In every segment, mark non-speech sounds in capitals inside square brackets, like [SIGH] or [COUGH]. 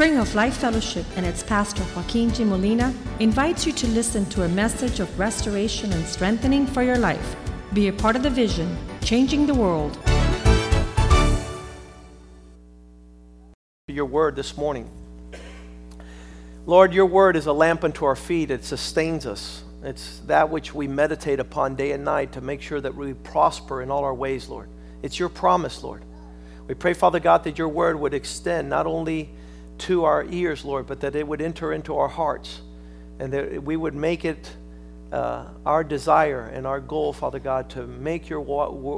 Spring of Life Fellowship and its pastor Joaquin G. Molina invites you to listen to a message of restoration and strengthening for your life. Be a part of the vision, changing the world. Your word this morning. Lord, your word is a lamp unto our feet. It sustains us. It's that which we meditate upon day and night to make sure that we prosper in all our ways, Lord. It's your promise, Lord. We pray, Father God, that your word would extend not only to our ears, Lord, but that it would enter into our hearts and that we would make it uh, our desire and our goal, Father God, to make your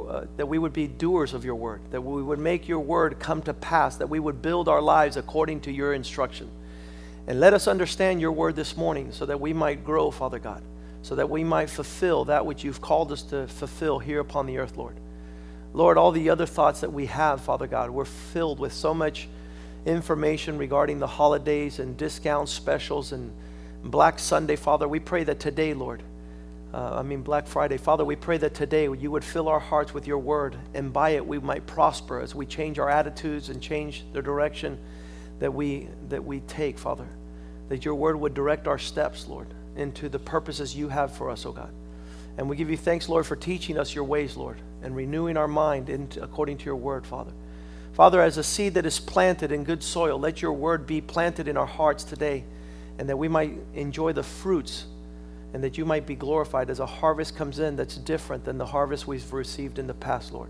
uh, that we would be doers of your word, that we would make your word come to pass, that we would build our lives according to your instruction. And let us understand your word this morning so that we might grow, Father God, so that we might fulfill that which you've called us to fulfill here upon the earth, Lord. Lord, all the other thoughts that we have, Father God, we're filled with so much information regarding the holidays and discounts, specials, and Black Sunday, Father. We pray that today, Lord, uh, I mean Black Friday, Father, we pray that today you would fill our hearts with your word, and by it we might prosper as we change our attitudes and change the direction that we that we take, Father. That your word would direct our steps, Lord, into the purposes you have for us, oh God. And we give you thanks, Lord, for teaching us your ways, Lord, and renewing our mind according to your word, Father. Father, as a seed that is planted in good soil, let your word be planted in our hearts today, and that we might enjoy the fruits, and that you might be glorified as a harvest comes in that's different than the harvest we've received in the past, Lord.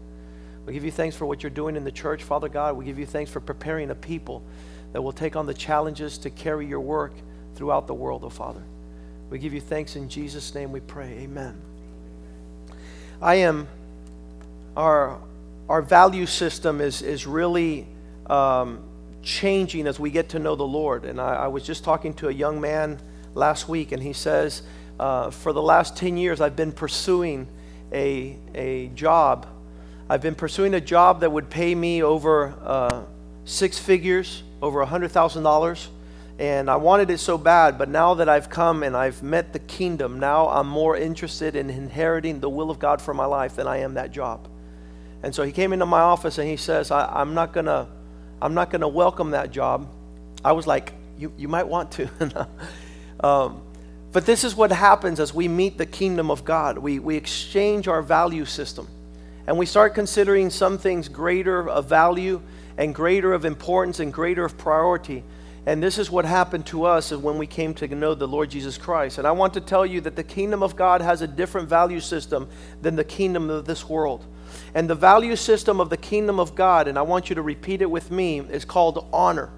We give you thanks for what you're doing in the church, Father God. We give you thanks for preparing a people that will take on the challenges to carry your work throughout the world, oh Father. We give you thanks in Jesus' name we pray. Amen. I am, our, our value system is, is really um, changing as we get to know the Lord. And I, I, was just talking to a young man last week, and he says, uh, For the last 10 years, I've been pursuing a, a job. I've been pursuing a job that would pay me over uh, six figures, over $100,000 and I wanted it so bad, but now that I've come and I've met the kingdom, now I'm more interested in inheriting the will of God for my life than I am that job. And so he came into my office and he says, I, am not gonna, I'm not gonna welcome that job. I was like, you, you might want to. [LAUGHS] um, but this is what happens as we meet the kingdom of God. We, we exchange our value system and we start considering some things greater of value and greater of importance and greater of priority and this is what happened to us when we came to know the Lord Jesus Christ. And I want to tell you that the kingdom of God has a different value system than the kingdom of this world. And the value system of the kingdom of God, and I want you to repeat it with me, is called honor.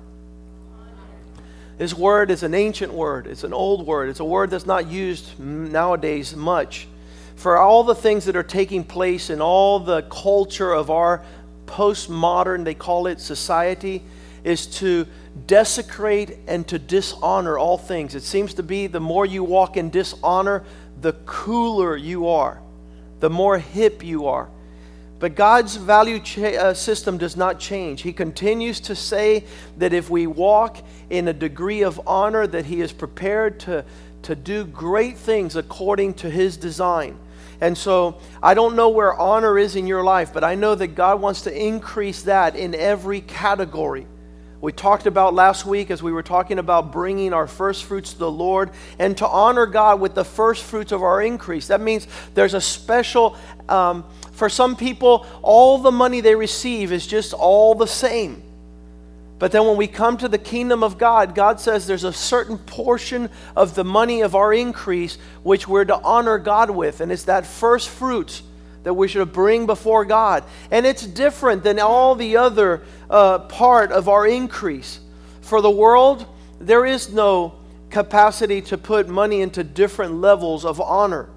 This word is an ancient word, it's an old word, it's a word that's not used nowadays much. For all the things that are taking place in all the culture of our postmodern, they call it society, is to desecrate and to dishonor all things. It seems to be the more you walk in dishonor, the cooler you are, the more hip you are. But God's value cha- uh, system does not change. He continues to say that if we walk in a degree of honor, that He is prepared to, to do great things according to His design. And so I don't know where honor is in your life, but I know that God wants to increase that in every category we talked about last week as we were talking about bringing our first fruits to the Lord and to honor God with the first fruits of our increase. That means there's a special, um, for some people, all the money they receive is just all the same. But then when we come to the kingdom of God, God says there's a certain portion of the money of our increase which we're to honor God with, and it's that first fruits that we should bring before God. And it's different than all the other uh, part of our increase. For the world, there is no capacity to put money into different levels of honor.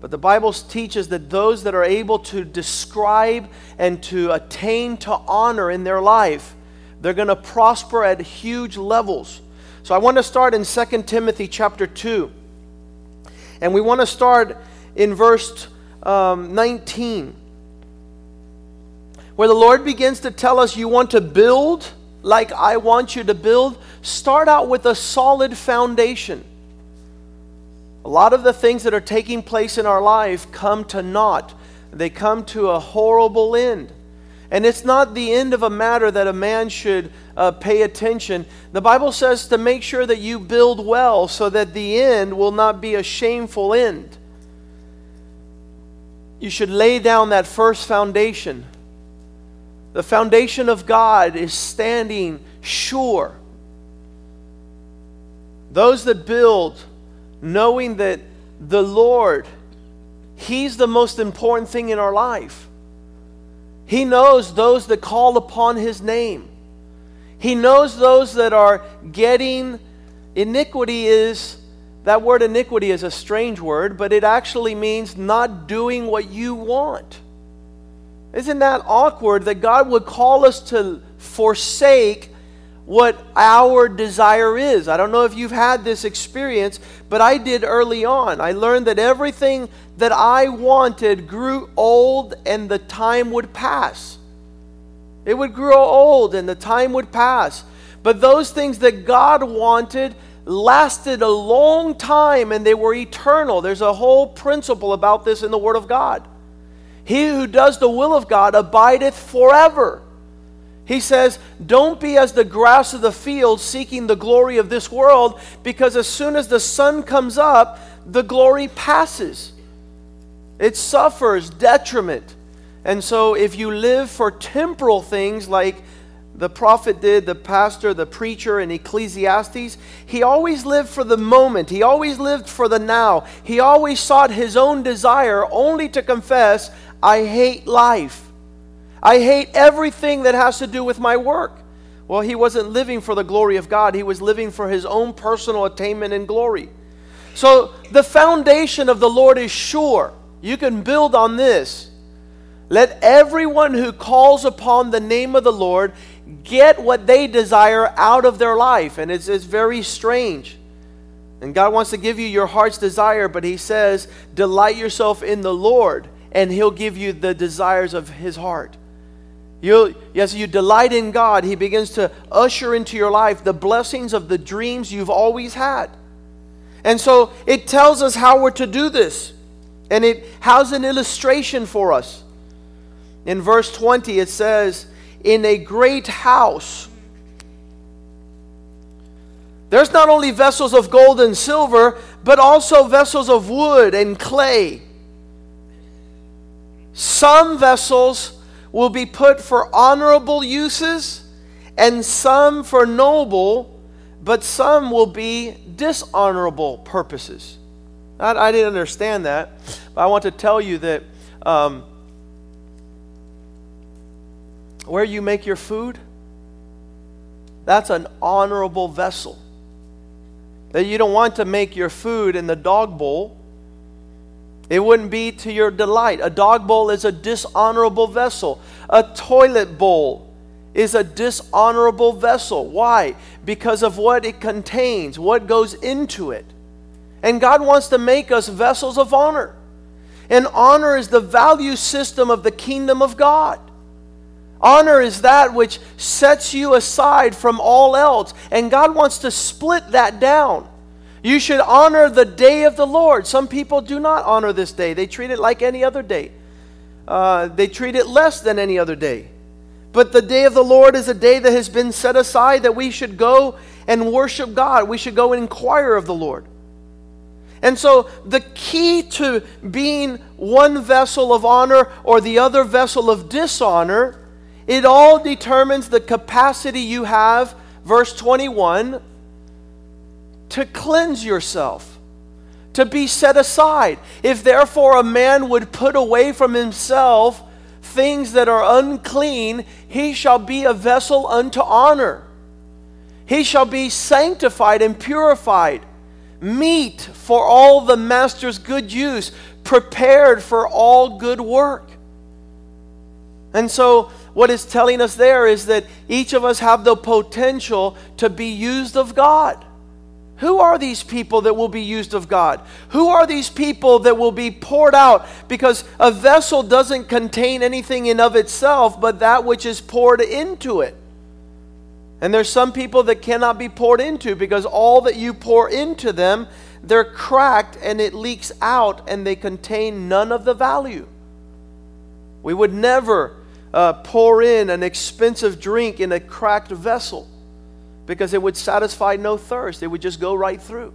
But the Bible teaches that those that are able to describe and to attain to honor in their life, they're going to prosper at huge levels. So I want to start in 2 Timothy chapter 2. And we want to start in verse um, 19, where the Lord begins to tell us, You want to build like I want you to build? Start out with a solid foundation. A lot of the things that are taking place in our life come to naught, they come to a horrible end. And it's not the end of a matter that a man should uh, pay attention. The Bible says to make sure that you build well so that the end will not be a shameful end. You should lay down that first foundation. The foundation of God is standing sure. Those that build, knowing that the Lord, He's the most important thing in our life. He knows those that call upon His name. He knows those that are getting iniquity is that word iniquity is a strange word, but it actually means not doing what you want. Isn't that awkward that God would call us to forsake what our desire is? I don't know if you've had this experience, but I did early on. I learned that everything that I wanted grew old and the time would pass. It would grow old and the time would pass. But those things that God wanted, lasted a long time and they were eternal. There's a whole principle about this in the Word of God. He who does the will of God abideth forever. He says, Don't be as the grass of the field seeking the glory of this world, because as soon as the sun comes up, the glory passes. It suffers detriment. And so, if you live for temporal things like the prophet did, the pastor, the preacher in Ecclesiastes, he always lived for the moment. He always lived for the now. He always sought his own desire only to confess, I hate life. I hate everything that has to do with my work. Well, he wasn't living for the glory of God, he was living for his own personal attainment and glory. So the foundation of the Lord is sure. You can build on this. Let everyone who calls upon the name of the Lord get what they desire out of their life. And it's, it's very strange. And God wants to give you your heart's desire, but He says, delight yourself in the Lord, and He'll give you the desires of His heart. You, as you delight in God, He begins to usher into your life the blessings of the dreams you've always had. And so it tells us how we're to do this. And it has an illustration for us. In verse 20, it says, in a great house. There's not only vessels of gold and silver, but also vessels of wood and clay. Some vessels will be put for honorable uses, and some for noble, but some will be dishonorable purposes. I, I didn't understand that, but I want to tell you that um, where you make your food, that's an honorable vessel. That you don't want to make your food in the dog bowl. It wouldn't be to your delight. A dog bowl is a dishonorable vessel. A toilet bowl is a dishonorable vessel. Why? Because of what it contains, what goes into it. And God wants to make us vessels of honor. And honor is the value system of the kingdom of God. Honor is that which sets you aside from all else. And God wants to split that down. You should honor the day of the Lord. Some people do not honor this day, they treat it like any other day, uh, they treat it less than any other day. But the day of the Lord is a day that has been set aside that we should go and worship God. We should go and inquire of the Lord. And so, the key to being one vessel of honor or the other vessel of dishonor it all determines the capacity you have, verse 21, to cleanse yourself, to be set aside. If therefore a man would put away from himself things that are unclean, he shall be a vessel unto honor. He shall be sanctified and purified, meet for all the master's good use, prepared for all good work. And so what it's telling us there is that each of us have the potential to be used of God. Who are these people that will be used of God? Who are these people that will be poured out? Because a vessel doesn't contain anything in of itself but that which is poured into it. And there's some people that cannot be poured into because all that you pour into them, they're cracked and it leaks out and they contain none of the value. We would never uh, pour in an expensive drink in a cracked vessel because it would satisfy no thirst. It would just go right through.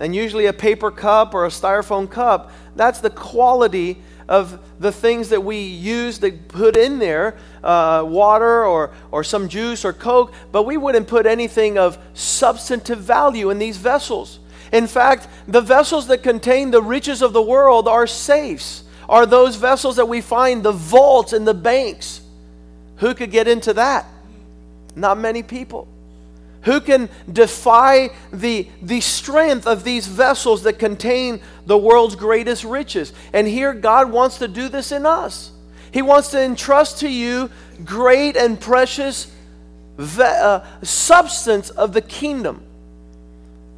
And usually, a paper cup or a styrofoam cup, that's the quality of the things that we use to put in there uh, water or, or some juice or Coke, but we wouldn't put anything of substantive value in these vessels. In fact, the vessels that contain the riches of the world are safes, are those vessels that we find the vaults and the banks. Who could get into that? Not many people. Who can defy the, the strength of these vessels that contain the world's greatest riches? And here, God wants to do this in us. He wants to entrust to you great and precious ve- uh, substance of the kingdom.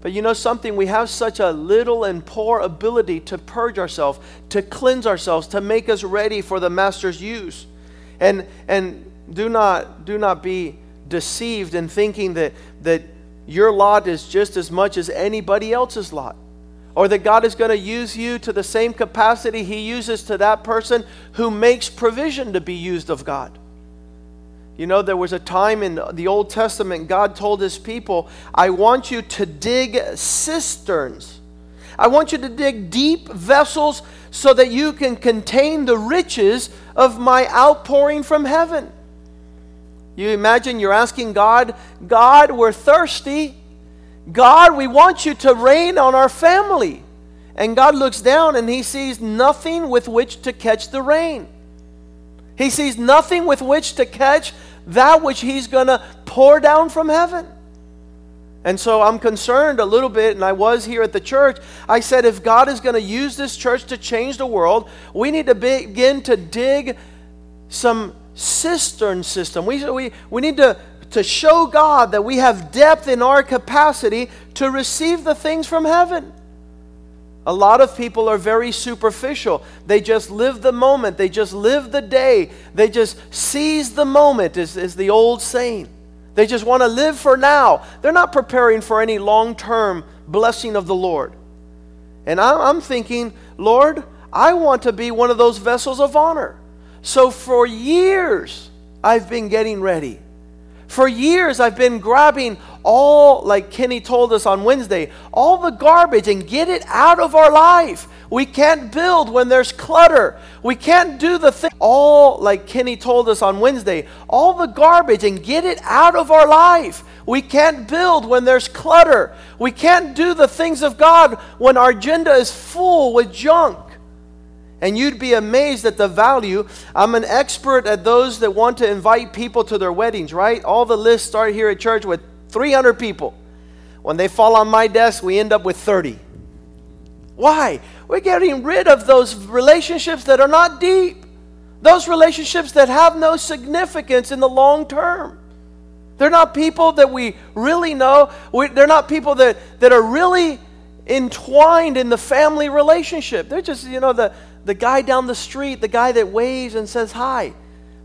But you know something? We have such a little and poor ability to purge ourselves, to cleanse ourselves, to make us ready for the Master's use. And, and do, not, do not be deceived in thinking that, that your lot is just as much as anybody else's lot. Or that God is going to use you to the same capacity He uses to that person who makes provision to be used of God. You know, there was a time in the Old Testament, God told His people, I want you to dig cisterns. I want you to dig deep vessels so that you can contain the riches of my outpouring from heaven. You imagine you're asking God, God, we're thirsty. God, we want you to rain on our family. And God looks down and he sees nothing with which to catch the rain. He sees nothing with which to catch that which he's going to pour down from heaven. And so I'm concerned a little bit, and I was here at the church. I said, if God is going to use this church to change the world, we need to begin to dig some cistern system. We, we, we need to, to show God that we have depth in our capacity to receive the things from heaven. A lot of people are very superficial. They just live the moment, they just live the day, they just seize the moment, is, is the old saying. They just want to live for now. They're not preparing for any long term blessing of the Lord. And I'm thinking, Lord, I want to be one of those vessels of honor. So for years, I've been getting ready. For years, I've been grabbing all, like Kenny told us on Wednesday, all the garbage and get it out of our life. We can't build when there's clutter. We can't do the thing. All, like Kenny told us on Wednesday, all the garbage and get it out of our life. We can't build when there's clutter. We can't do the things of God when our agenda is full with junk. And you'd be amazed at the value. I'm an expert at those that want to invite people to their weddings, right? All the lists start here at church with 300 people. When they fall on my desk, we end up with 30. Why? We're getting rid of those relationships that are not deep, those relationships that have no significance in the long term. They're not people that we really know. We, they're not people that, that are really entwined in the family relationship. They're just, you know, the, the guy down the street, the guy that waves and says hi.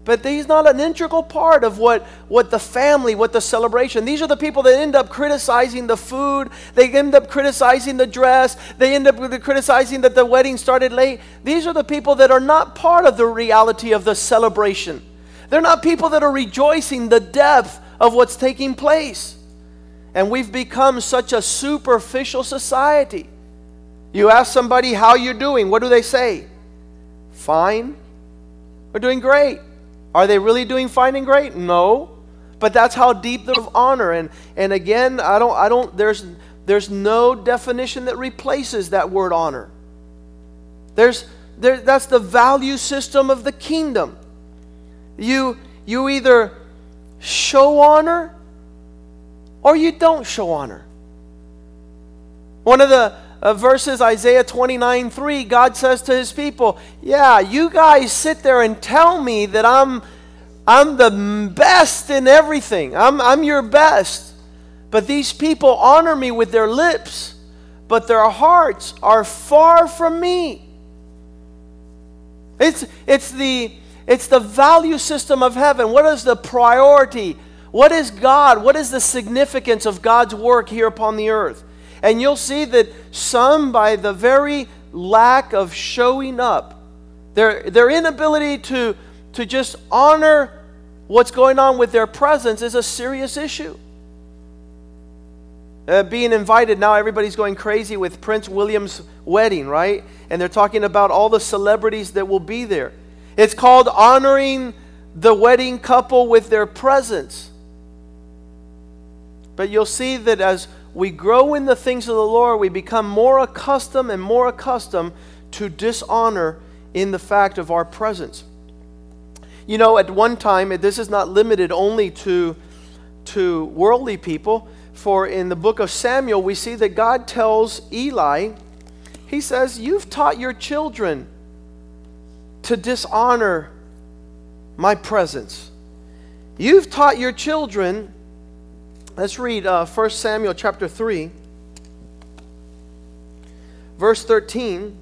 But he's not an integral part of what, what the family, what the celebration. These are the people that end up criticizing the food. They end up criticizing the dress. They end up criticizing that the wedding started late. These are the people that are not part of the reality of the celebration. They're not people that are rejoicing the depth of what's taking place. And we've become such a superficial society. You ask somebody how you're doing, what do they say? Fine. We're doing great. Are they really doing fine and great? No. But that's how deep the honor. And and again, I don't I don't there's there's no definition that replaces that word honor. There's there, that's the value system of the kingdom. You you either show honor or you don't show honor. One of the uh, verses, Isaiah 29 3, God says to his people, Yeah, you guys sit there and tell me that I'm, I'm the best in everything. I'm, I'm your best. But these people honor me with their lips, but their hearts are far from me. It's, it's, the, it's the value system of heaven. What is the priority? What is God? What is the significance of God's work here upon the earth? And you'll see that some, by the very lack of showing up, their, their inability to, to just honor what's going on with their presence is a serious issue. Uh, being invited now, everybody's going crazy with Prince William's wedding, right? And they're talking about all the celebrities that will be there. It's called honoring the wedding couple with their presence. But you'll see that as we grow in the things of the Lord, we become more accustomed and more accustomed to dishonor in the fact of our presence. You know, at one time, this is not limited only to, to worldly people, for in the book of Samuel, we see that God tells Eli, He says, You've taught your children to dishonor my presence. You've taught your children, let's read uh, 1 Samuel chapter 3, verse 13.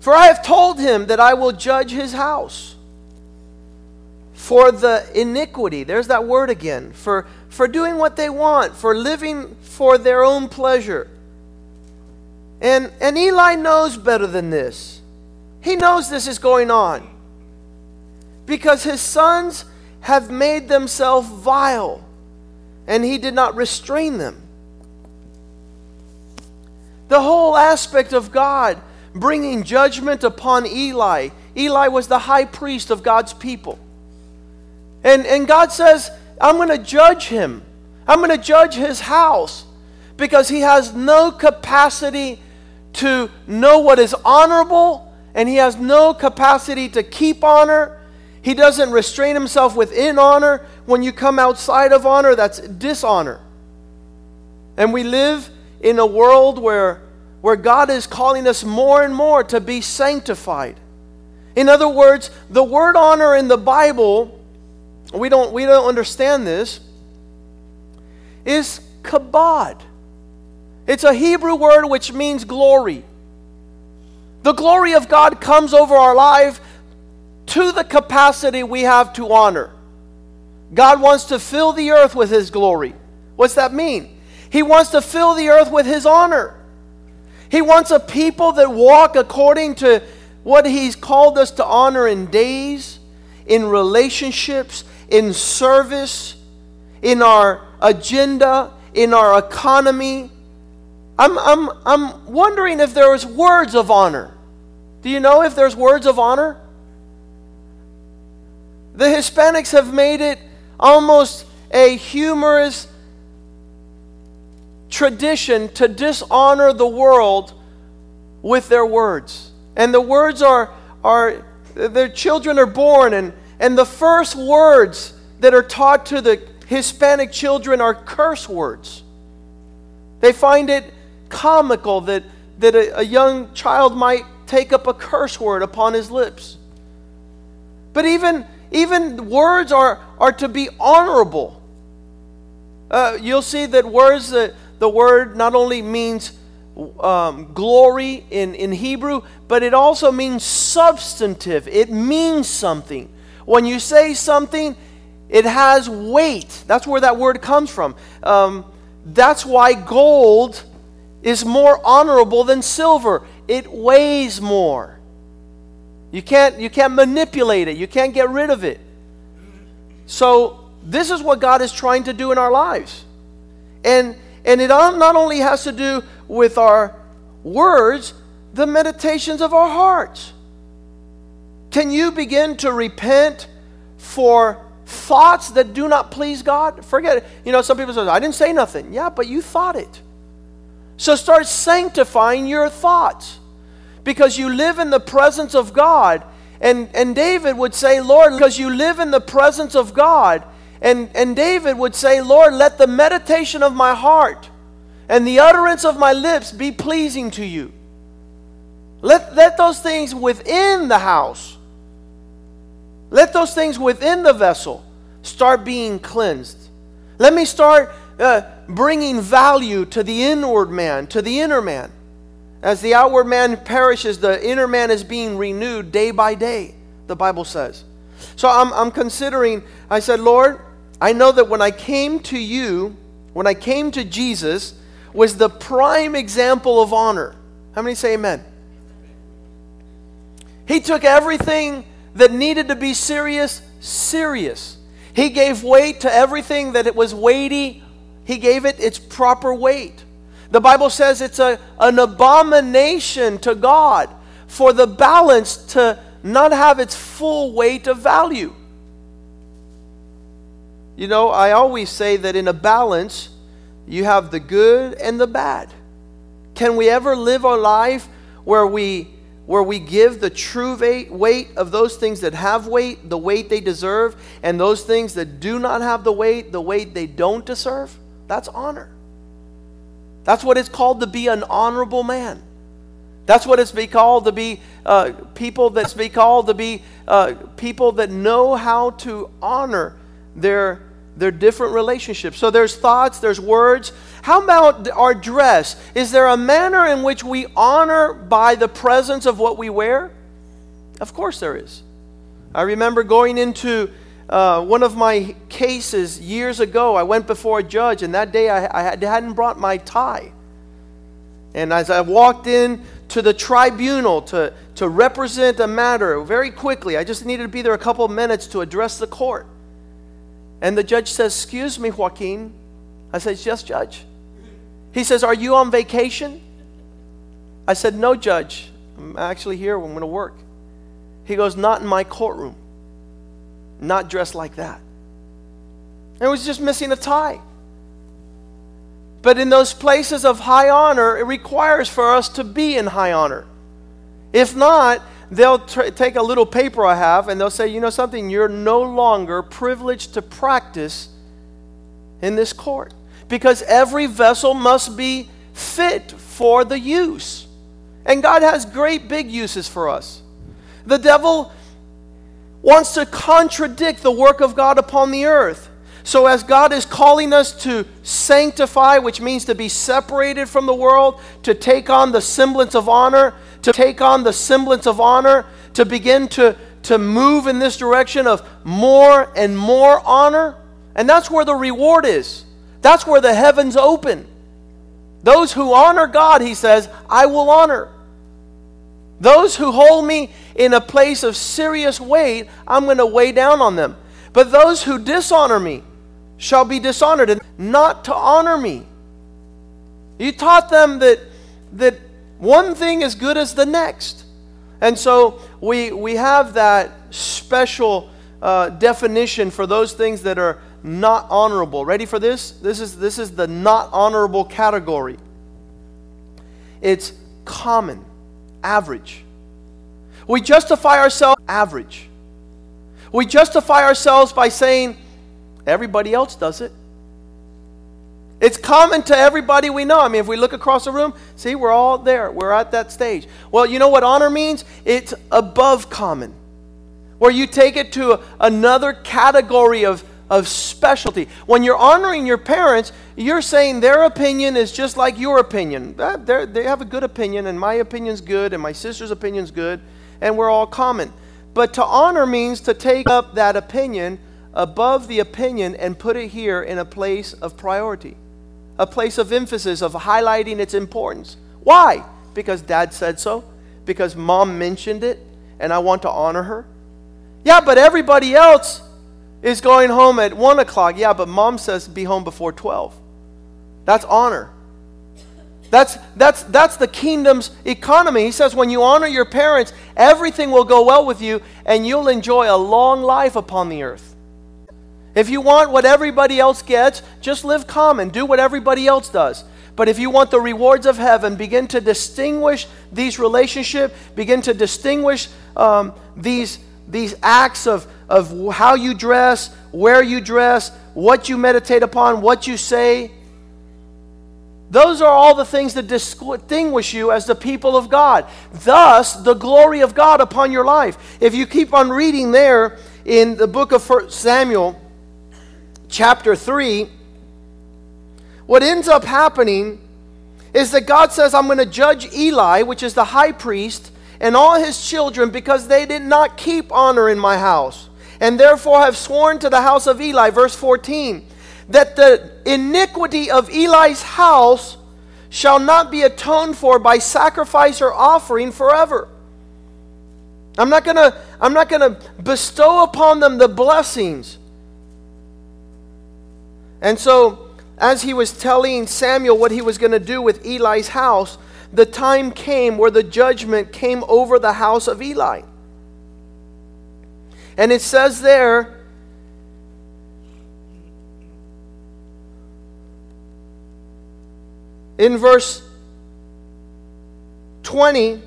For I have told him that I will judge his house for the iniquity. There's that word again. For, for doing what they want, for living for their own pleasure. And, and Eli knows better than this. He knows this is going on. Because his sons have made themselves vile, and he did not restrain them. The whole aspect of God bringing judgment upon Eli. Eli was the high priest of God's people. And, and God says, I'm going to judge him. I'm going to judge his house because he has no capacity to know what is honorable and he has no capacity to keep honor. He doesn't restrain himself within honor. When you come outside of honor, that's dishonor. And we live in a world where where God is calling us more and more to be sanctified. In other words, the word honor in the Bible, we don't, we don't understand this, is kabod. It's a Hebrew word which means glory. The glory of God comes over our life to the capacity we have to honor. God wants to fill the earth with His glory. What's that mean? He wants to fill the earth with His honor. He wants a people that walk according to what He's called us to honor in days, in relationships, in service, in our agenda, in our economy. I'm, I'm, I'm wondering if there's words of honor. Do you know if there's words of honor? The Hispanics have made it almost a humorous tradition to dishonor the world with their words. And the words are, are their children are born, and, and the first words that are taught to the Hispanic children are curse words. They find it comical that, that a, a young child might take up a curse word upon his lips. But even, even words are, are to be honorable. Uh, you'll see that words that the word not only means um, glory in, in Hebrew, but it also means substantive. It means something. When you say something, it has weight. That's where that word comes from. Um, that's why gold is more honorable than silver. It weighs more. You can't, you can't manipulate it, you can't get rid of it. So, this is what God is trying to do in our lives. And and it not only has to do with our words, the meditations of our hearts. Can you begin to repent for thoughts that do not please God? Forget it. You know, some people say, I didn't say nothing. Yeah, but you thought it. So start sanctifying your thoughts because you live in the presence of God. And, and David would say, Lord, because you live in the presence of God, and, and David would say, Lord, let the meditation of my heart and the utterance of my lips be pleasing to you. Let, let those things within the house, let those things within the vessel start being cleansed. Let me start uh, bringing value to the inward man, to the inner man. As the outward man perishes, the inner man is being renewed day by day, the Bible says. So I'm, I'm considering, I said, Lord, I know that when I came to you, when I came to Jesus, was the prime example of honor. How many say amen? He took everything that needed to be serious, serious. He gave weight to everything that it was weighty, he gave it its proper weight. The Bible says it's a, an abomination to God for the balance to not have its full weight of value. You know, I always say that in a balance, you have the good and the bad. Can we ever live our life where we where we give the true weight of those things that have weight, the weight they deserve, and those things that do not have the weight, the weight they don't deserve? That's honor. That's what it's called to be an honorable man. That's what it's be called to be uh, people that's be called to be uh, people that know how to honor their their different relationships. So there's thoughts, there's words. How about our dress? Is there a manner in which we honor by the presence of what we wear? Of course there is. I remember going into uh, one of my cases years ago, I went before a judge, and that day I, I hadn't brought my tie. And as I walked in to the tribunal to, to represent a matter very quickly, I just needed to be there a couple of minutes to address the court. And the judge says, Excuse me, Joaquin. I said, Yes, judge. He says, Are you on vacation? I said, No, judge. I'm actually here. I'm going to work. He goes, Not in my courtroom not dressed like that. It was just missing a tie. But in those places of high honor, it requires for us to be in high honor. If not, they'll tr- take a little paper I have and they'll say, you know something, you're no longer privileged to practice in this court. Because every vessel must be fit for the use. And God has great big uses for us. The devil wants to contradict the work of God upon the earth. So, as God is calling us to sanctify, which means to be separated from the world, to take on the semblance of honor, to take on the semblance of honor, to begin to, to move in this direction of more and more honor, and that's where the reward is. That's where the heavens open. Those who honor God, he says, I will honor. Those who hold me in a place of serious weight, I'm going to weigh down on them. But those who dishonor me shall be dishonored, and not to honor me. You taught them that, that one thing is good as the next. And so we, we have that special uh, definition for those things that are not honorable. Ready for this? This is, this is the not honorable category. It's common average. We justify ourselves average. We justify ourselves by saying, everybody else does it. It's common to everybody we know. I mean, if we look across the room, see, we're all there. We're at that stage. Well, you know what honor means? It's above common, where you take it to another category of of specialty. When you're honoring your parents, you're saying their opinion is just like your opinion. They have a good opinion, and my opinion's good, and my sister's opinion's good, and we're all common. But to honor means to take up that opinion above the opinion and put it here in a place of priority, a place of emphasis, of highlighting its importance. Why? Because dad said so, because mom mentioned it, and I want to honor her. Yeah, but everybody else is going home at 1 o'clock. Yeah, but mom says be home before 12. That's honor. That's, that's, that's the kingdom's economy. He says when you honor your parents, everything will go well with you and you'll enjoy a long life upon the earth. If you want what everybody else gets, just live common. Do what everybody else does. But if you want the rewards of heaven, begin to distinguish these relationships, begin to distinguish um, these these acts of, of how you dress, where you dress, what you meditate upon, what you say, those are all the things that distinguish you as the people of God. Thus, the glory of God upon your life. If you keep on reading there in the book of Samuel, chapter 3, what ends up happening is that God says, I'm going to judge Eli, which is the high priest, and all his children because they did not keep honor in my house, and therefore have sworn to the house of Eli, verse 14, that the iniquity of Eli's house shall not be atoned for by sacrifice or offering forever. I'm not gonna, I'm not gonna bestow upon them the blessings. And so, as he was telling Samuel what he was going to do with Eli's house, the time came where the judgment came over the house of Eli. And it says there, in verse 20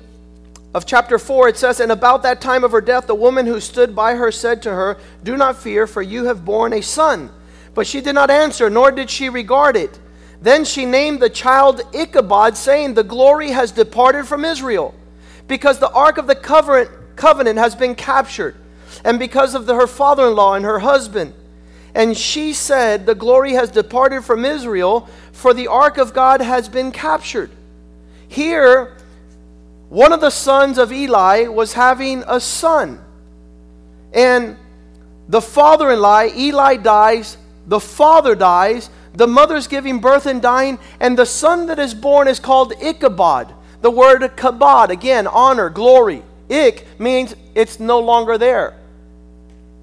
of chapter 4, it says, And about that time of her death, the woman who stood by her said to her, Do not fear, for you have borne a son. But she did not answer, nor did she regard it. Then she named the child Ichabod, saying, The glory has departed from Israel, because the ark of the covenant, has been captured, and because of the, her father in law and her husband. And she said, The glory has departed from Israel, for the ark of God has been captured. Here, one of the sons of Eli was having a son. And the father in law, Eli dies, the father dies, the mother's giving birth and dying, and the son that is born is called Ichabod. The word kabod, again, honor, glory. Ik means it's no longer there.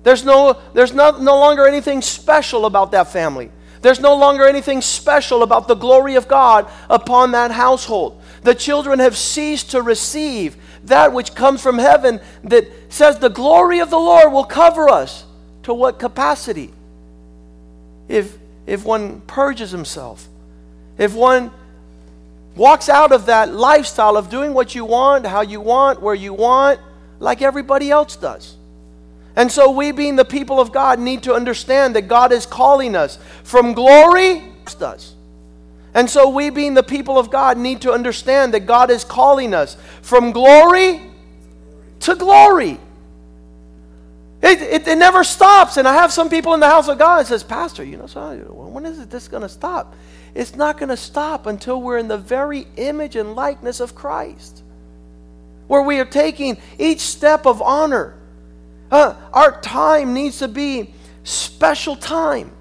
There's no, there's no, no longer anything special about that family. There's no longer anything special about the glory of God upon that household. The children have ceased to receive that which comes from heaven that says the glory of the Lord will cover us. To what capacity? If if one purges himself, if one walks out of that lifestyle of doing what you want, how you want, where you want, like everybody else does. And so, we, being the people of God, need to understand that God is calling us from glory, does. And so, we, being the people of God, need to understand that God is calling us from glory to glory. It, it, it, never stops. And I have some people in the house of God that says, Pastor, you know, so when is this going to stop? It's not going to stop until we're in the very image and likeness of Christ, where we are taking each step of honor. Uh, our time needs to be special time.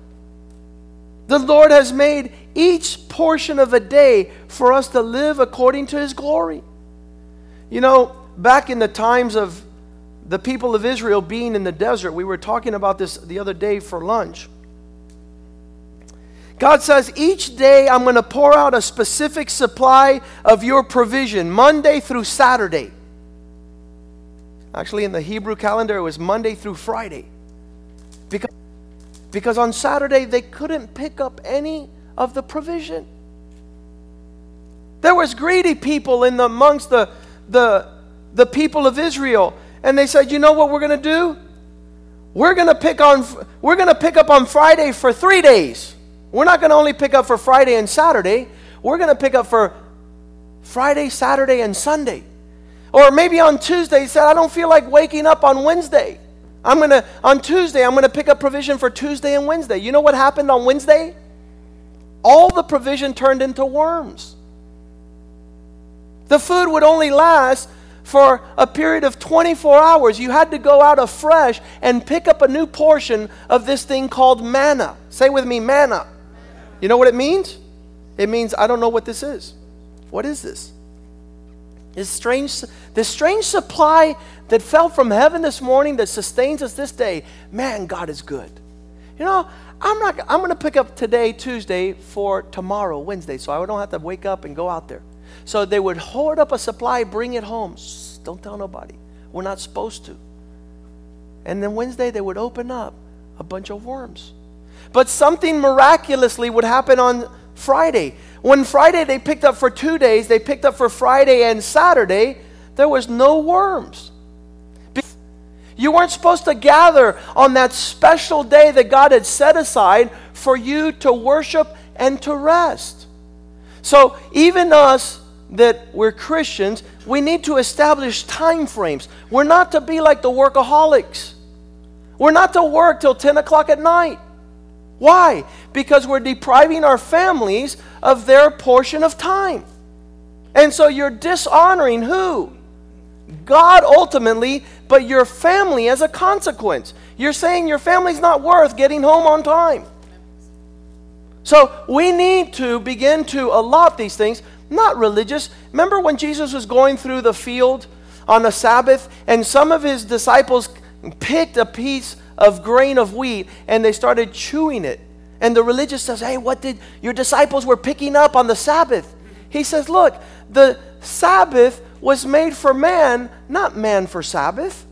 The Lord has made each portion of a day for us to live according to His glory. You know, back in the times of the people of Israel being in the desert. We were talking about this the other day for lunch. God says, each day I'm going to pour out a specific supply of your provision, Monday through Saturday. Actually, in the Hebrew calendar, it was Monday through Friday. Because, because on Saturday, they couldn't pick up any of the provision. There was greedy people in the, amongst the, the, the people of Israel and they said, "You know what we're going to do? We're going to pick on we're going to pick up on Friday for 3 days. We're not going to only pick up for Friday and Saturday. We're going to pick up for Friday, Saturday and Sunday." Or maybe on Tuesday, he said, I don't feel like waking up on Wednesday. I'm going to, on Tuesday, I'm going to pick up provision for Tuesday and Wednesday. You know what happened on Wednesday? All the provision turned into worms. The food would only last for a period of 24 hours, you had to go out afresh and pick up a new portion of this thing called manna. Say with me, manna. You know what it means? It means, I don't know what this is. What is this? This strange, this strange supply that fell from heaven this morning that sustains us this day. Man, God is good. You know, I'm not. I'm going to pick up today, Tuesday, for tomorrow, Wednesday, so I don't have to wake up and go out there. So they would hoard up a supply, bring it home. Don't tell nobody. We're not supposed to. And then Wednesday they would open up a bunch of worms. But something miraculously would happen on Friday. When Friday they picked up for two days, they picked up for Friday and Saturday, there was no worms. You weren't supposed to gather on that special day that God had set aside for you to worship and to rest. So even us that we're Christians, we need to establish time frames. We're not to be like the workaholics. We're not to work till 10 o'clock at night. Why? Because we're depriving our families of their portion of time. And so you're dishonoring who? God ultimately, but your family as a consequence. You're saying your family's not worth getting home on time. So we need to begin to allot these things not religious. Remember when Jesus was going through the field on the Sabbath, and some of his disciples picked a piece of grain of wheat and they started chewing it. And the religious says, Hey, what did your disciples were picking up on the Sabbath? He says, Look, the Sabbath was made for man, not man for Sabbath.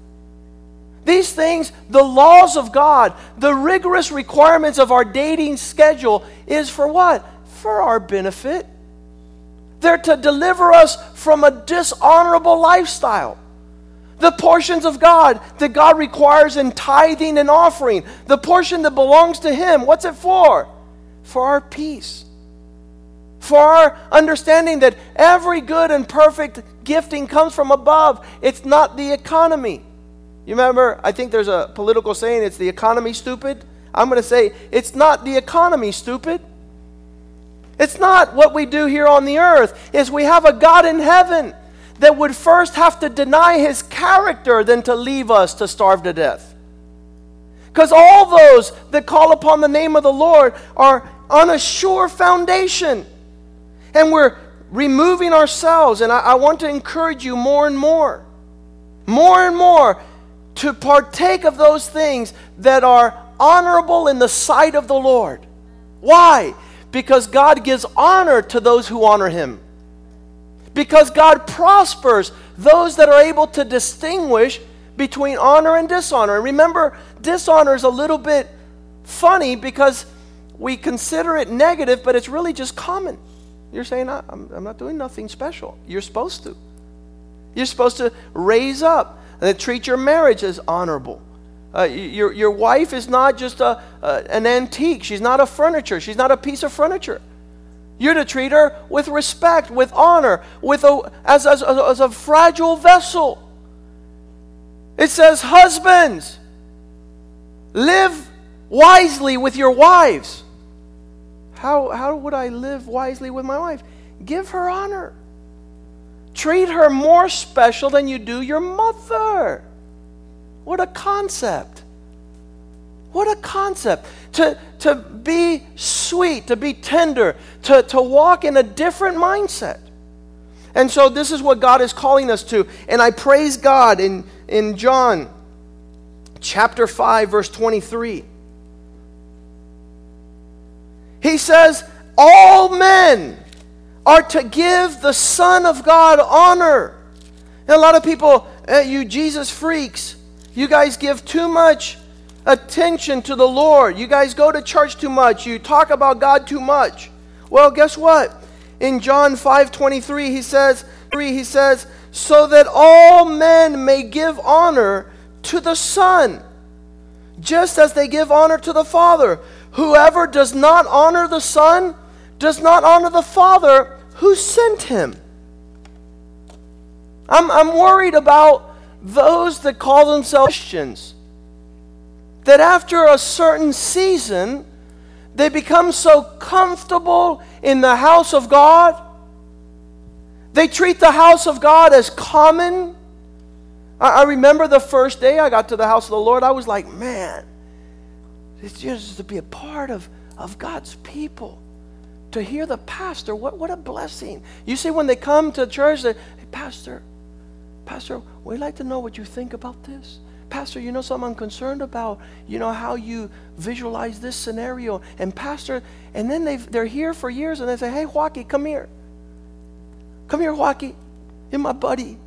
These things, the laws of God, the rigorous requirements of our dating schedule, is for what? For our benefit. They're to deliver us from a dishonorable lifestyle. The portions of God that God requires in tithing and offering, the portion that belongs to Him, what's it for? For our peace. For our understanding that every good and perfect gifting comes from above. It's not the economy. You remember, I think there's a political saying, it's the economy stupid. I'm going to say, it's not the economy stupid. It's not what we do here on the earth. Is we have a God in heaven that would first have to deny his character than to leave us to starve to death. Because all those that call upon the name of the Lord are on a sure foundation. And we're removing ourselves. And I, I want to encourage you more and more, more and more to partake of those things that are honorable in the sight of the Lord. Why? Because God gives honor to those who honor Him. Because God prospers those that are able to distinguish between honor and dishonor. And remember, dishonor is a little bit funny because we consider it negative, but it's really just common. You're saying, I'm, I'm not doing nothing special. You're supposed to. You're supposed to raise up and treat your marriage as honorable. Uh, your, your wife is not just a, an antique. She's not a furniture. She's not a piece of furniture. You're to treat her with respect, with honor, with a, as, as, as a fragile vessel. It says, Husbands, live wisely with your wives. How, how would I live wisely with my wife? Give her honor. Treat her more special than you do your mother. What a concept. What a concept. To, to be sweet, to be tender, to, to walk in a different mindset. And so this is what God is calling us to. And I praise God in, in John chapter 5, verse 23. He says, All men are to give the Son of God honor. And a lot of people, eh, you Jesus freaks, you guys give too much attention to the Lord. You guys go to church too much. You talk about God too much. Well, guess what? In John 5:23 he says, he says, "So that all men may give honor to the Son, just as they give honor to the Father. Whoever does not honor the Son does not honor the Father who sent him." I'm, I'm worried about those that call themselves Christians, that after a certain season, they become so comfortable in the house of God. They treat the house of God as common. I, I remember the first day I got to the house of the Lord, I was like, man, it's just to be a part of, of God's people. To hear the pastor, what, what a blessing. You see, when they come to church, they, hey, Pastor, Pastor, we'd like to know what you think about this. Pastor, you know something I'm concerned about, you know, how you visualize this scenario. And Pastor, and then they they're here for years and they say, hey, Joaquin, come here. Come here, Joaquin. You're my buddy.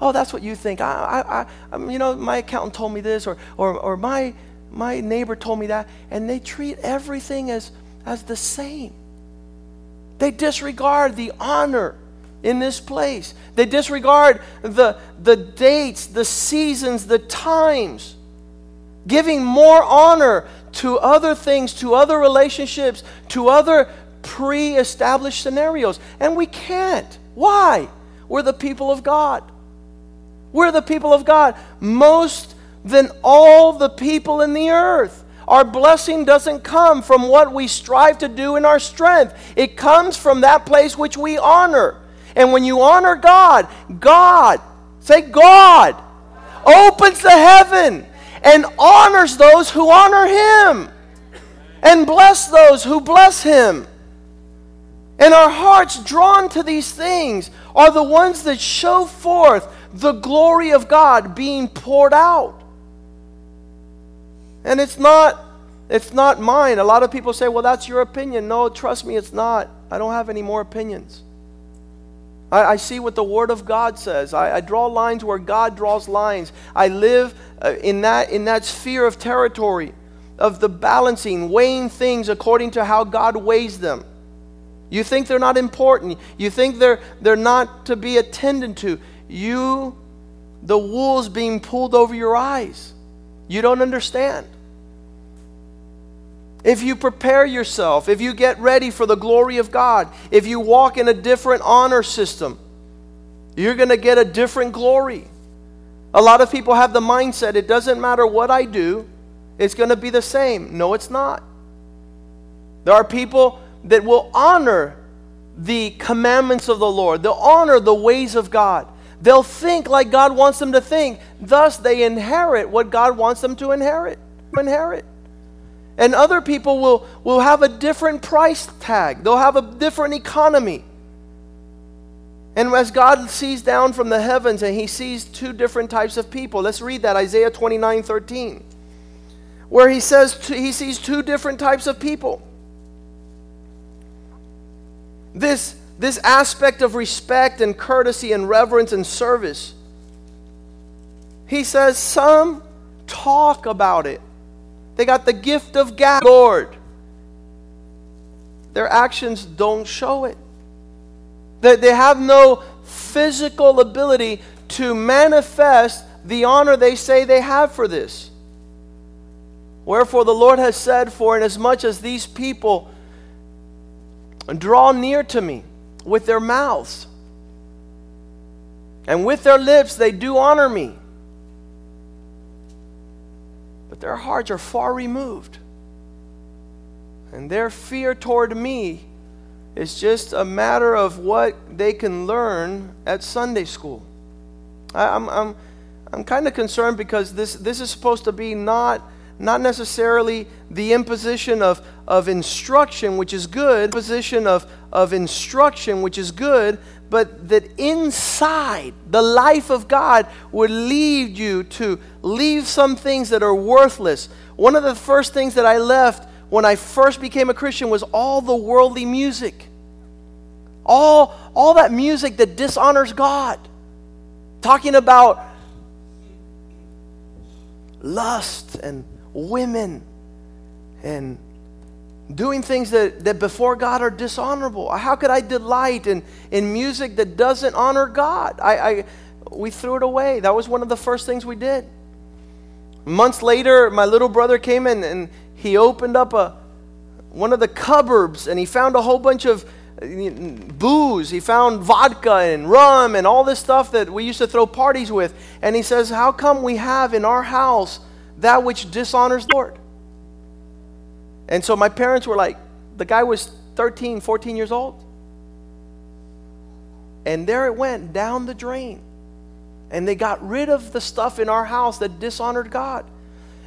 Oh, that's what you think. I, I, I, um, you know, my accountant told me this, or, or, or my, my neighbor told me that. And they treat everything as, as the same. They disregard the honor in this place. They disregard the, the dates, the seasons, the times, giving more honor to other things, to other relationships, to other pre established scenarios. And we can't. Why? We're the people of God. We're the people of God. Most than all the people in the earth. Our blessing doesn't come from what we strive to do in our strength. It comes from that place which we honor. And when you honor God, God, say God, opens the heaven and honors those who honor Him and bless those who bless Him. And our hearts drawn to these things are the ones that show forth the glory of God being poured out. And it's not it's not mine. A lot of people say, "Well, that's your opinion." No, trust me, it's not. I don't have any more opinions. I, I see what the Word of God says. I, I, draw lines where God draws lines. I live uh, in that in that sphere of territory of the balancing, weighing things according to how God weighs them. You think they're not important. You think they're, they're not to be attended to. You, the wool's being pulled over your eyes. You don't understand. If you prepare yourself, if you get ready for the glory of God, if you walk in a different honor system, you're going to get a different glory. A lot of people have the mindset it doesn't matter what I do, it's going to be the same. No, it's not. There are people that will honor the commandments of the Lord, they'll honor the ways of God. They'll think like God wants them to think. Thus, they inherit what God wants them to inherit. Inherit. And other people will, will have a different price tag, they'll have a different economy. And as God sees down from the heavens and he sees two different types of people, let's read that Isaiah 29 13, where he says he sees two different types of people this, this aspect of respect and courtesy and reverence and service. He says, Some talk about it. They got the gift of God, Lord. Their actions don't show it. They, they have no physical ability to manifest the honor they say they have for this. Wherefore the Lord has said, For inasmuch as these people draw near to me with their mouths. And with their lips they do honor me. But their hearts are far removed. And their fear toward me is just a matter of what they can learn at Sunday school. I, am I'm, I'm, I'm kind of concerned because this, this is supposed to be not not necessarily the imposition of, of instruction, which is good, position of, of instruction, which is good, but that inside the life of God would lead you to leave some things that are worthless. One of the first things that I left when I first became a Christian was all the worldly music. All, all that music that dishonors God. Talking about lust and women and doing things that, that before God are dishonorable. How could I delight in, in music that doesn't honor God? I, I, we threw it away. That was one of the first things we did. Months later, my little brother came in and he opened up a, one of the cupboards and he found a whole bunch of booze. He found vodka and rum and all this stuff that we used to throw parties with. And he says, How come we have in our house that which dishonors the Lord. And so my parents were like, the guy was 13, 14 years old. And there it went down the drain. And they got rid of the stuff in our house that dishonored God.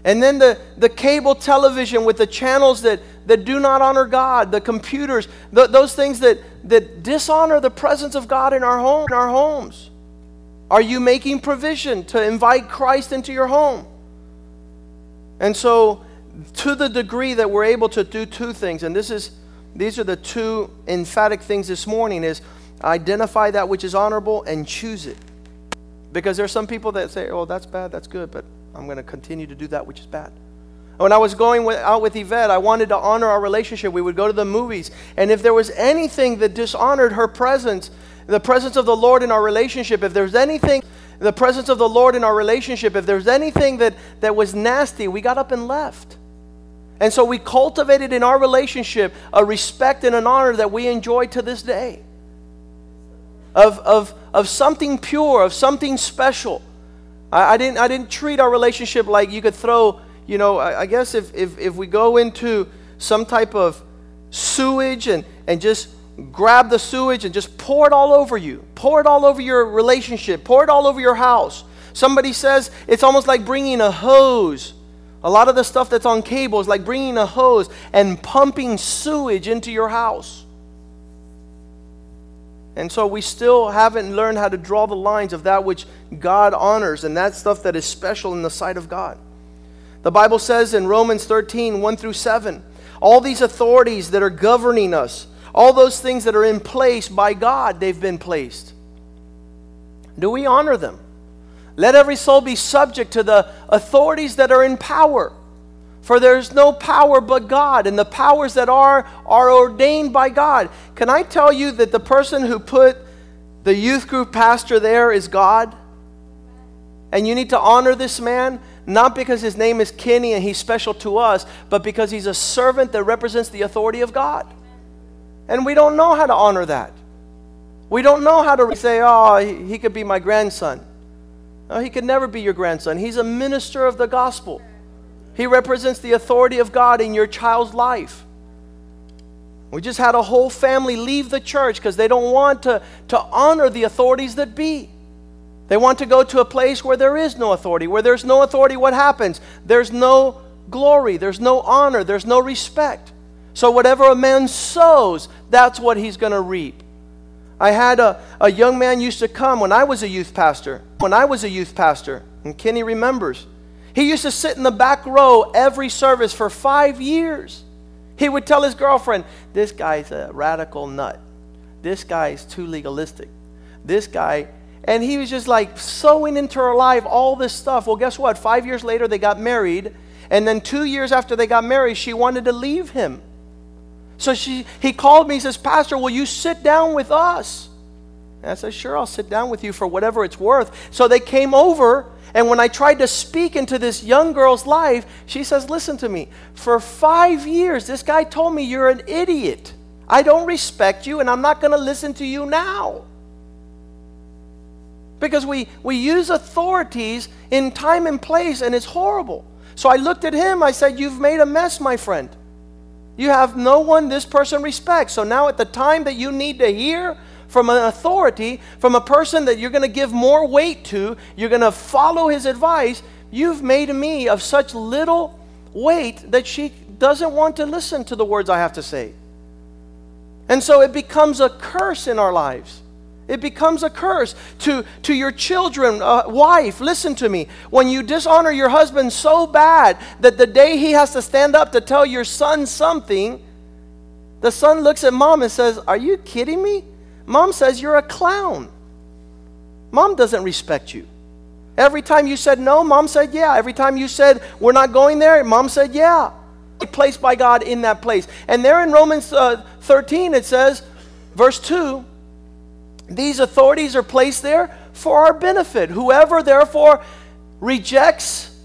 And then the, the cable television with the channels that, that do not honor God, the computers, the, those things that, that dishonor the presence of God in our home, in our homes. Are you making provision to invite Christ into your home? And so, to the degree that we're able to do two things, and this is these are the two emphatic things this morning is identify that which is honorable and choose it. Because there's some people that say, "Oh, that's bad, that's good," but I'm going to continue to do that which is bad. When I was going with, out with Yvette, I wanted to honor our relationship. We would go to the movies, and if there was anything that dishonored her presence, the presence of the Lord in our relationship, if there's anything the presence of the Lord in our relationship, if there's anything that, that was nasty, we got up and left. And so we cultivated in our relationship a respect and an honor that we enjoy to this day. Of, of, of something pure, of something special. I, I, didn't, I didn't treat our relationship like you could throw, you know, I, I guess if, if, if we go into some type of sewage and, and just grab the sewage and just pour it all over you. Pour it all over your relationship. Pour it all over your house. Somebody says it's almost like bringing a hose. A lot of the stuff that's on cable is like bringing a hose and pumping sewage into your house. And so we still haven't learned how to draw the lines of that which God honors and that stuff that is special in the sight of God. The Bible says in Romans 13, 1 through 7, all these authorities that are governing us, all those things that are in place by God, they've been placed. Do we honor them? Let every soul be subject to the authorities that are in power. For there's no power but God, and the powers that are are ordained by God. Can I tell you that the person who put the youth group pastor there is God? And you need to honor this man, not because his name is Kenny and he's special to us, but because he's a servant that represents the authority of God. And we don't know how to honor that. We don't know how to say, oh, he could be my grandson. No, he could never be your grandson. He's a minister of the gospel. He represents the authority of God in your child's life. We just had a whole family leave the church because they don't want to, to honor the authorities that be. They want to go to a place where there is no authority. Where there's no authority, what happens? There's no glory, there's no honor, there's no respect. So, whatever a man sows, that's what he's going to reap. I had a, a young man used to come when I was a youth pastor. When I was a youth pastor, and Kenny remembers. He used to sit in the back row every service for five years. He would tell his girlfriend, This guy's a radical nut. This guy's too legalistic. This guy, and he was just like sowing into her life all this stuff. Well, guess what? Five years later, they got married. And then two years after they got married, she wanted to leave him. So she, he called me, he says, Pastor, will you sit down with us? And I said, Sure, I'll sit down with you for whatever it's worth. So they came over and when I tried to speak into this young girl's life, she says, Listen to me. For five years, this guy told me you're an idiot. I don't respect you, and I'm not going to listen to you now. Because we, we use authorities in time and place, and it's horrible. So I looked at him. I said, You've made a mess, my friend. You have no one this person respects. So now, at the time that you need to hear from an authority, from a person that you're going to give more weight to, you're going to follow his advice, you've made me of such little weight that she doesn't want to listen to the words I have to say. And so it becomes a curse in our lives. It becomes a curse to, to your children, uh, wife. Listen to me. When you dishonor your husband so bad that the day he has to stand up to tell your son something, the son looks at mom and says, Are you kidding me? Mom says you're a clown. Mom doesn't respect you. Every time you said no, mom said yeah. Every time you said we're not going there, mom said yeah. Placed by God in that place. And there in Romans uh, 13, it says, verse 2, these authorities are placed there for our benefit. Whoever therefore rejects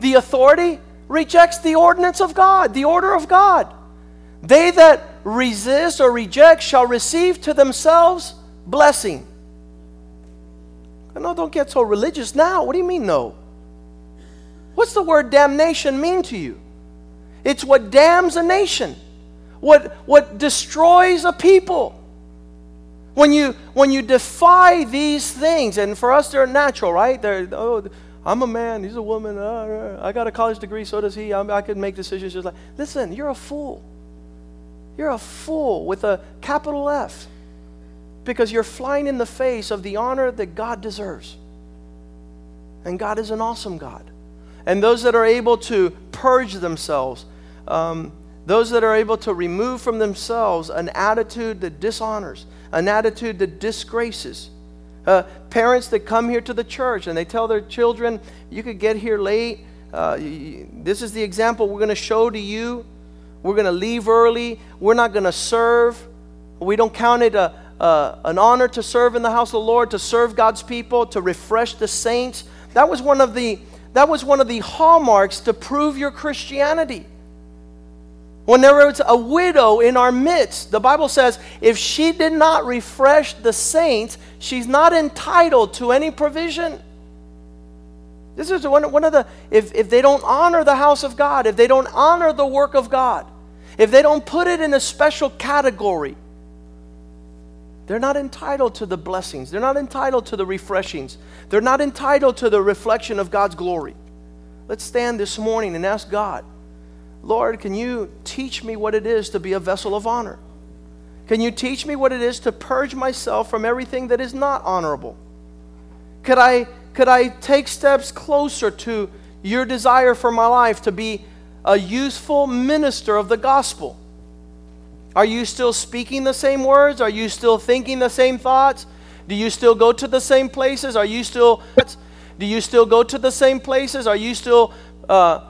the authority rejects the ordinance of God, the order of God. They that resist or reject shall receive to themselves blessing. No, don't get so religious now. What do you mean, no? What's the word damnation mean to you? It's what damns a nation, what, what destroys a people. When you, when you defy these things, and for us they're natural, right? They're, oh, I'm a man, he's a woman, uh, I got a college degree, so does he. I'm, I can make decisions just like, listen, you're a fool. You're a fool with a capital F because you're flying in the face of the honor that God deserves. And God is an awesome God. And those that are able to purge themselves, um, those that are able to remove from themselves an attitude that dishonors, an attitude that disgraces. Uh, parents that come here to the church and they tell their children, You could get here late. Uh, this is the example we're going to show to you. We're going to leave early. We're not going to serve. We don't count it a, an honor to serve in the house of the Lord, to serve God's people, to refresh the saints. That was one of the, that was one of the hallmarks to prove your Christianity. When there was a widow in our midst, the Bible says if she did not refresh the saints, she's not entitled to any provision. This is one, one of the, if, if they don't honor the house of God, if they don't honor the work of God, if they don't put it in a special category, they're not entitled to the blessings. They're not entitled to the refreshings. They're not entitled to the reflection of God's glory. Let's stand this morning and ask God, Lord, can you teach me what it is to be a vessel of honor? Can you teach me what it is to purge myself from everything that is not honorable? Could I, could I take steps closer to your desire for my life to be a useful minister of the gospel? Are you still speaking the same words? Are you still thinking the same thoughts? Do you still go to the same places? Are you still do you still go to the same places? Are you still uh,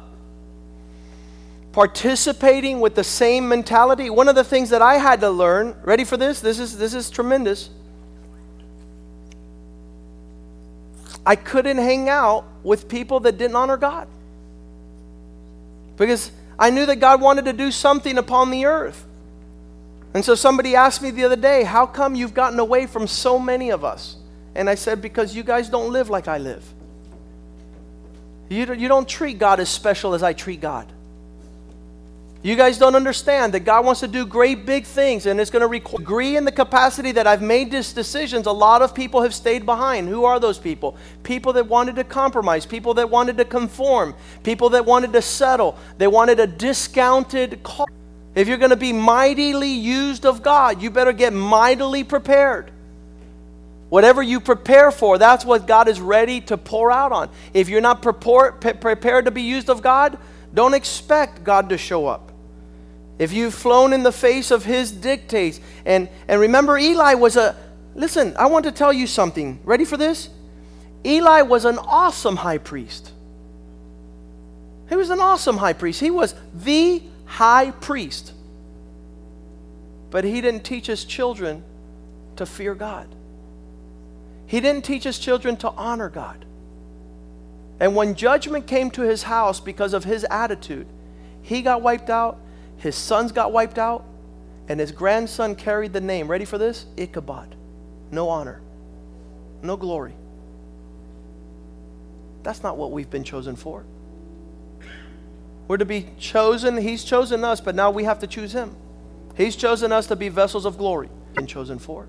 participating with the same mentality? One of the things that I had to learn. Ready for this? This is this is tremendous. I couldn't hang out with people that didn't honor God because I knew that God wanted to do something upon the earth. And so somebody asked me the other day, How come you've gotten away from so many of us? And I said, Because you guys don't live like I live. You don't, you don't treat God as special as I treat God. You guys don't understand that God wants to do great big things and it's going to require agree in the capacity that I've made these decisions. A lot of people have stayed behind. Who are those people? People that wanted to compromise, people that wanted to conform, people that wanted to settle. They wanted a discounted cost. If you're going to be mightily used of God, you better get mightily prepared. Whatever you prepare for, that's what God is ready to pour out on. If you're not prepared to be used of God, don't expect God to show up. If you've flown in the face of His dictates, and, and remember, Eli was a, listen, I want to tell you something. Ready for this? Eli was an awesome high priest. He was an awesome high priest. He was the high priest. But he didn't teach his children to fear God. He didn't teach his children to honor God. And when judgment came to his house because of his attitude, he got wiped out, his sons got wiped out, and his grandson carried the name, ready for this? Ichabod. No honor, no glory. That's not what we've been chosen for. We're to be chosen. He's chosen us, but now we have to choose Him. He's chosen us to be vessels of glory. Been chosen for.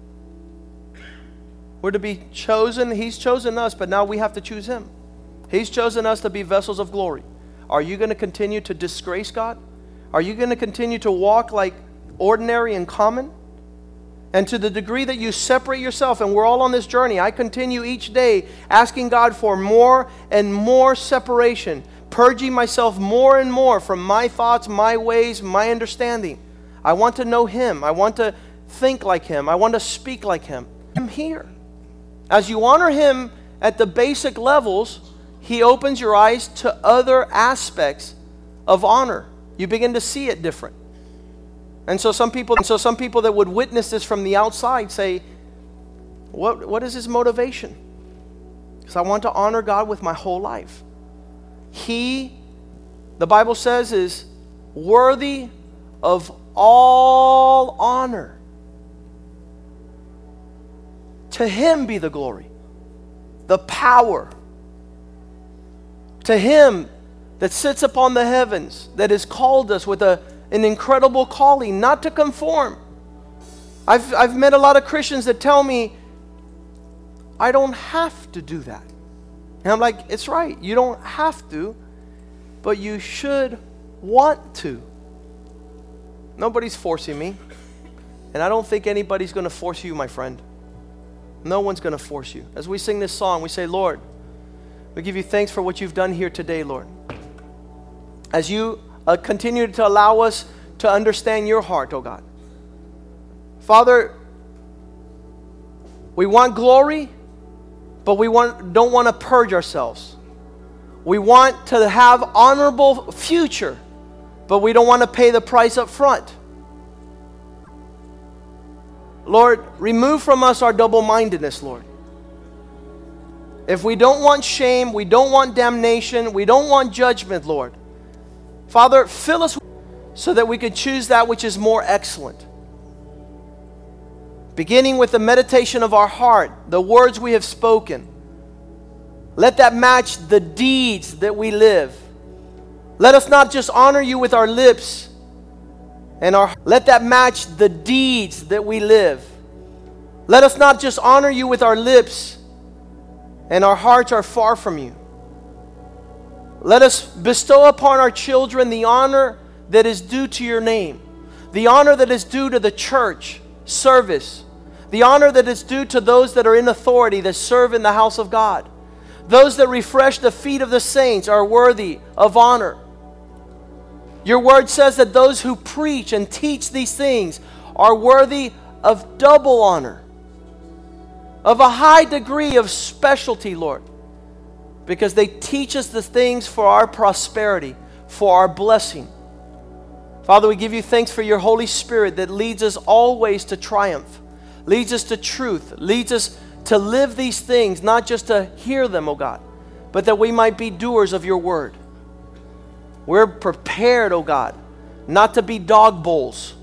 We're to be chosen. He's chosen us, but now we have to choose Him. He's chosen us to be vessels of glory. Are you going to continue to disgrace God? Are you going to continue to walk like ordinary and common? And to the degree that you separate yourself, and we're all on this journey, I continue each day asking God for more and more separation purging myself more and more from my thoughts, my ways, my understanding. I want to know Him. I want to think like Him. I want to speak like Him. I'm here. As you honor Him at the basic levels, He opens your eyes to other aspects of honor. You begin to see it different. And so some people, and so some people that would witness this from the outside say, what, what is his motivation? Because I want to honor God with my whole life. He, the Bible says, is worthy of all honor. To him be the glory, the power. To him that sits upon the heavens, that has called us with a, an incredible calling, not to conform. I've, I've met a lot of Christians that tell me, I don't have to do that. And I'm like, it's right. You don't have to, but you should want to. Nobody's forcing me. And I don't think anybody's going to force you, my friend. No one's going to force you. As we sing this song, we say, Lord, we give you thanks for what you've done here today, Lord. As you uh, continue to allow us to understand your heart, oh God. Father, we want glory, but we want, don't want to purge ourselves. We want to have honorable future, but we don't want to pay the price up front. Lord, remove from us our double mindedness, Lord. If we don't want shame, we don't want damnation, we don't want judgment, Lord. Father, fill us so that we could choose that which is more excellent beginning with the meditation of our heart, the words we have spoken. Let that match the deeds that we live. Let us not just honor you with our lips and our let that match the deeds that we live. Let us not just honor you with our lips and our hearts are far from you. Let us bestow upon our children the honor that is due to your name, the honor that is due to the church service, the honor that is due to those that are in authority that serve in the house of God. Those that refresh the feet of the saints are worthy of honor. Your word says that those who preach and teach these things are worthy of double honor, of a high degree of specialty, Lord, because they teach us the things for our prosperity, for our blessing. Father, we give you thanks for your Holy Spirit that leads us always to triumph, leads us to truth, leads us to live these things, not just to hear them, oh God, but that we might be doers of your word. We're prepared, oh God, not to be dog bowls,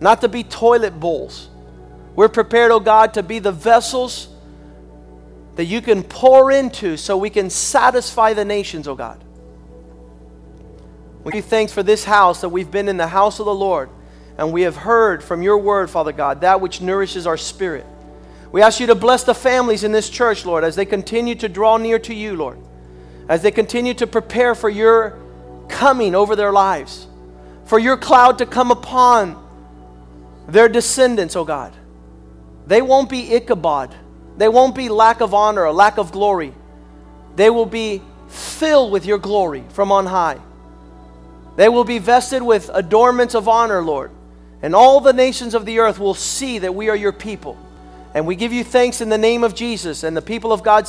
not to be toilet bowls. We're prepared, oh God, to be the vessels that you can pour into so we can satisfy the nations, oh God. We give thanks for this house that we've been in the house of the Lord and we have heard from your word, Father God, that which nourishes our spirit. We ask you to bless the families in this church, Lord, as they continue to draw near to you, Lord, as they continue to prepare for your coming over their lives, for your cloud to come upon their descendants, oh God. They won't be Ichabod. They won't be lack of honor or lack of glory. They will be filled with your glory from on high. They will be vested with adornments of honor, Lord. And all the nations of the earth will see that we are your people. And we give you thanks in the name of Jesus. And the people of God say,